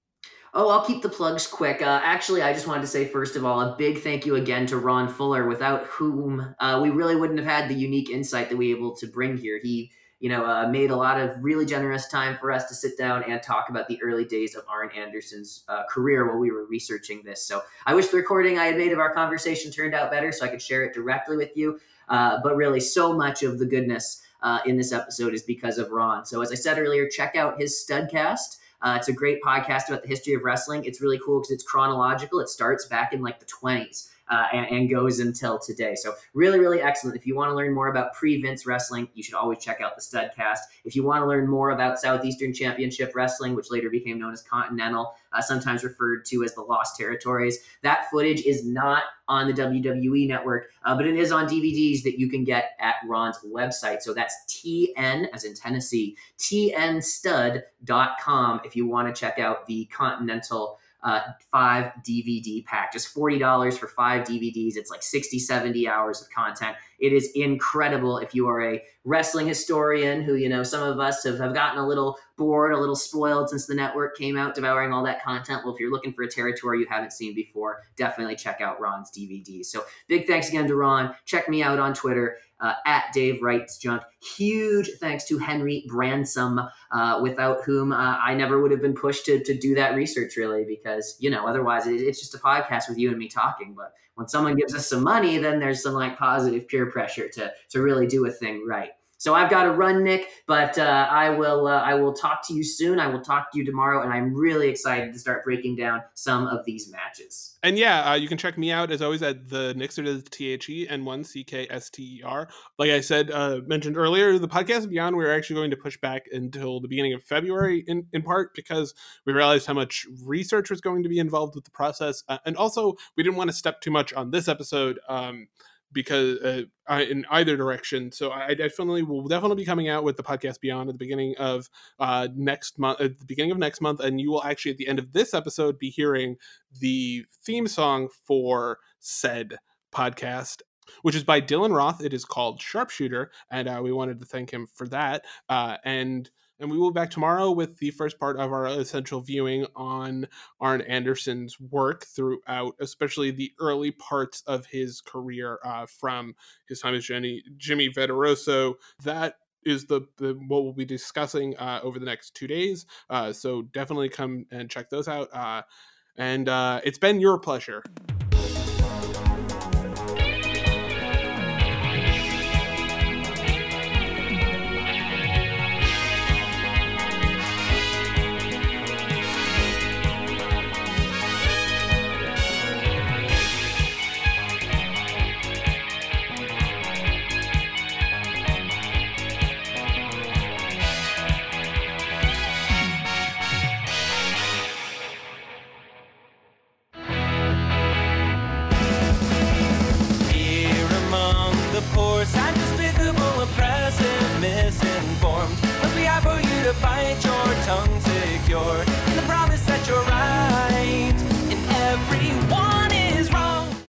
Oh, I'll keep the plugs quick. Uh, actually, I just wanted to say, first of all, a big thank you again to Ron Fuller, without whom uh, we really wouldn't have had the unique insight that we were able to bring here. He you know, uh, made a lot of really generous time for us to sit down and talk about the early days of Arn Anderson's uh, career while we were researching this. So I wish the recording I had made of our conversation turned out better so I could share it directly with you. Uh, but really, so much of the goodness uh, in this episode is because of Ron. So as I said earlier, check out his Studcast. Uh, it's a great podcast about the history of wrestling. It's really cool because it's chronological. It starts back in like the 20s uh, and, and, goes until today. So really, really excellent. If you want to learn more about pre-Vince wrestling, you should always check out the Studcast. If you want to learn more about Southeastern Championship Wrestling, which later became known as Continental, uh, sometimes referred to as the Lost Territories, that footage is not on the WWE network, uh, but it is on DVDs that you can get at Ron's website. So that's TN, as in Tennessee, tnstud.com if you want to check out the Continental uh, five DVD pack. Just $40 for five DVDs. It's like 60, 70 hours of content. It is incredible if you are a wrestling historian who, you know, some of us have, have gotten a little bored, a little spoiled since the network came out, devouring all that content. Well, if you're looking for a territory you haven't seen before, definitely check out Ron's DVD. So big thanks again to Ron. Check me out on Twitter uh, at Dave Writes Junk. Huge thanks to Henry Bransom, uh, without whom uh, I never would have been pushed to, to do that research, really, because, you know, otherwise it, it's just a podcast with you and me talking. But when someone gives us some money, then there's some like positive peer pressure to to really do a thing right. So I've got to run, Nick, but uh, I will uh, I will talk to you soon. I will talk to you tomorrow, and I'm really excited to start breaking down some of these matches. And yeah, uh, you can check me out as always at the Nixer to the T H E N one C K S T E R. Like I said, uh, mentioned earlier, the podcast beyond we're actually going to push back until the beginning of February, in in part because we realized how much research was going to be involved with the process, uh, and also we didn't want to step too much on this episode. Um, because uh, I, in either direction. So I definitely will definitely be coming out with the podcast Beyond at the beginning of uh, next month, at the beginning of next month, and you will actually at the end of this episode be hearing the theme song for said podcast. Which is by Dylan Roth. It is called Sharpshooter, and uh, we wanted to thank him for that. Uh, and and we will be back tomorrow with the first part of our essential viewing on Arn Anderson's work throughout, especially the early parts of his career uh, from his time as Jenny, Jimmy Vederoso. That is the, the what we'll be discussing uh, over the next two days. Uh, so definitely come and check those out. Uh, and uh, it's been your pleasure. Tongue secure